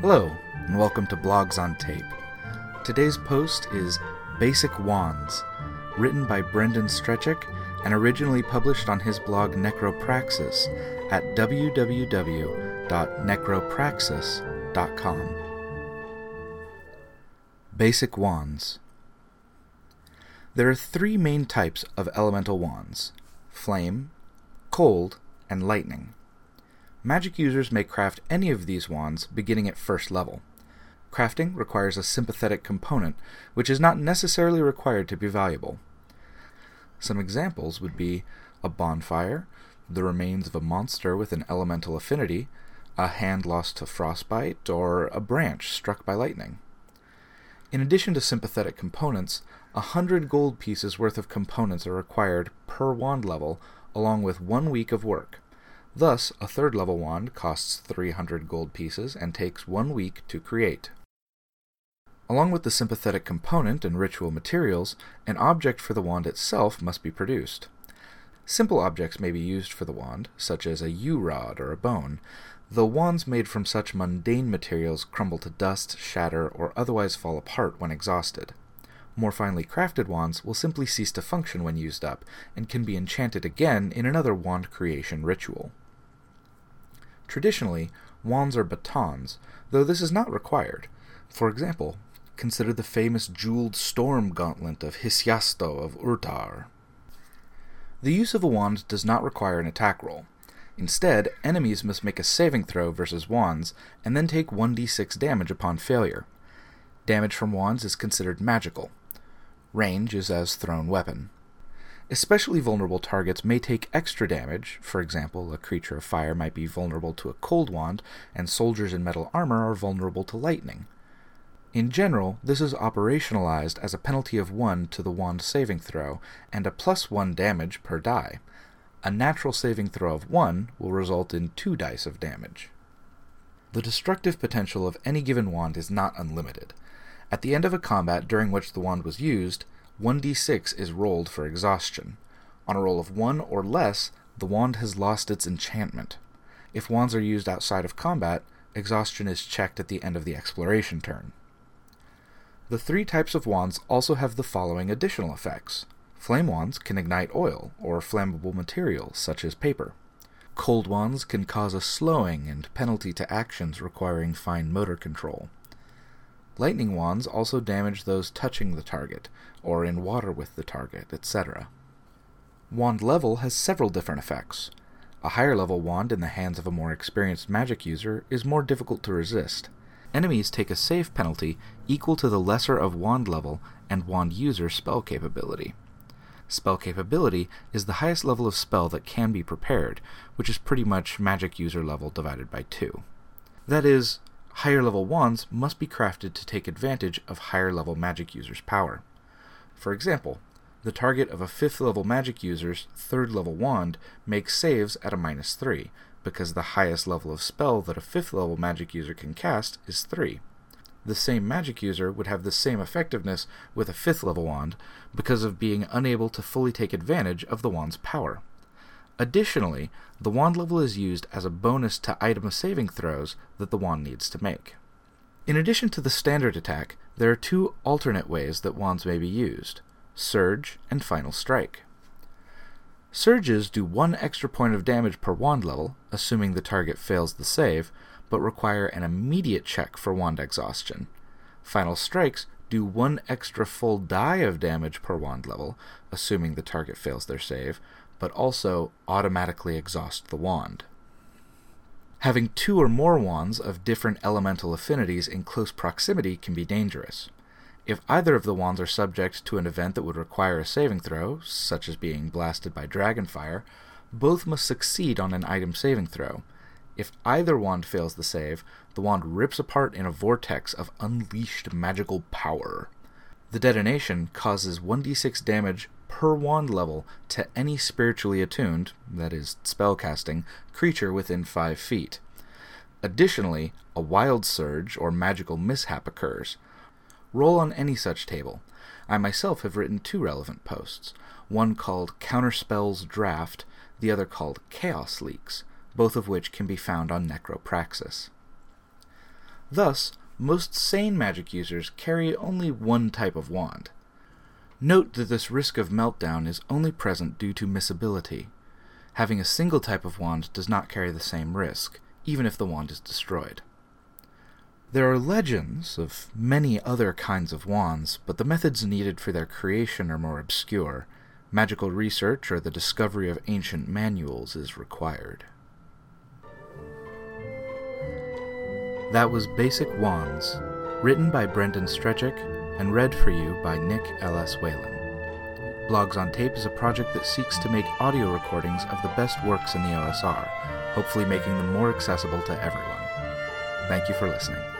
Hello, and welcome to Blogs on Tape. Today's post is Basic Wands, written by Brendan Strejcek and originally published on his blog Necropraxis at www.necropraxis.com. Basic Wands There are three main types of elemental wands flame, cold, and lightning. Magic users may craft any of these wands beginning at first level. Crafting requires a sympathetic component, which is not necessarily required to be valuable. Some examples would be a bonfire, the remains of a monster with an elemental affinity, a hand lost to frostbite, or a branch struck by lightning. In addition to sympathetic components, a hundred gold pieces worth of components are required per wand level, along with one week of work. Thus, a third level wand costs 300 gold pieces and takes one week to create. Along with the sympathetic component and ritual materials, an object for the wand itself must be produced. Simple objects may be used for the wand, such as a yew rod or a bone, though wands made from such mundane materials crumble to dust, shatter, or otherwise fall apart when exhausted. More finely crafted wands will simply cease to function when used up, and can be enchanted again in another wand creation ritual. Traditionally, wands are batons, though this is not required. For example, consider the famous jeweled storm gauntlet of Hisiasto of Urtar. The use of a wand does not require an attack roll. Instead, enemies must make a saving throw versus wands, and then take 1d6 damage upon failure. Damage from wands is considered magical. Range is as thrown weapon. Especially vulnerable targets may take extra damage, for example, a creature of fire might be vulnerable to a cold wand, and soldiers in metal armor are vulnerable to lightning. In general, this is operationalized as a penalty of 1 to the wand saving throw, and a plus 1 damage per die. A natural saving throw of 1 will result in 2 dice of damage. The destructive potential of any given wand is not unlimited. At the end of a combat during which the wand was used, 1d6 is rolled for exhaustion. On a roll of 1 or less, the wand has lost its enchantment. If wands are used outside of combat, exhaustion is checked at the end of the exploration turn. The three types of wands also have the following additional effects. Flame wands can ignite oil or flammable materials such as paper. Cold wands can cause a slowing and penalty to actions requiring fine motor control. Lightning wands also damage those touching the target, or in water with the target, etc. Wand level has several different effects. A higher level wand in the hands of a more experienced magic user is more difficult to resist. Enemies take a save penalty equal to the lesser of wand level and wand user spell capability. Spell capability is the highest level of spell that can be prepared, which is pretty much magic user level divided by 2. That is, higher level wands must be crafted to take advantage of higher level magic users' power. For example, the target of a 5th level magic user's 3rd level wand makes saves at a minus 3, because the highest level of spell that a 5th level magic user can cast is 3. The same magic user would have the same effectiveness with a 5th level wand because of being unable to fully take advantage of the wand's power. Additionally, the wand level is used as a bonus to item saving throws that the wand needs to make. In addition to the standard attack, there are two alternate ways that wands may be used Surge and Final Strike. Surges do one extra point of damage per wand level, assuming the target fails the save, but require an immediate check for wand exhaustion. Final Strikes do one extra full die of damage per wand level, assuming the target fails their save, but also automatically exhaust the wand. Having two or more wands of different elemental affinities in close proximity can be dangerous. If either of the wands are subject to an event that would require a saving throw, such as being blasted by dragonfire, both must succeed on an item saving throw. If either wand fails the save, the wand rips apart in a vortex of unleashed magical power. The detonation causes 1d6 damage per wand level to any spiritually attuned, that is, spellcasting, creature within 5 feet. Additionally, a wild surge or magical mishap occurs. Roll on any such table. I myself have written two relevant posts, one called Counterspells Draft, the other called Chaos Leaks, both of which can be found on Necropraxis. Thus, most sane magic users carry only one type of wand. Note that this risk of meltdown is only present due to miscibility. Having a single type of wand does not carry the same risk, even if the wand is destroyed. There are legends of many other kinds of wands, but the methods needed for their creation are more obscure. Magical research or the discovery of ancient manuals is required. That was Basic Wands, written by Brendan Strejcek and read for you by Nick L.S. Whelan. Blogs on Tape is a project that seeks to make audio recordings of the best works in the OSR, hopefully making them more accessible to everyone. Thank you for listening.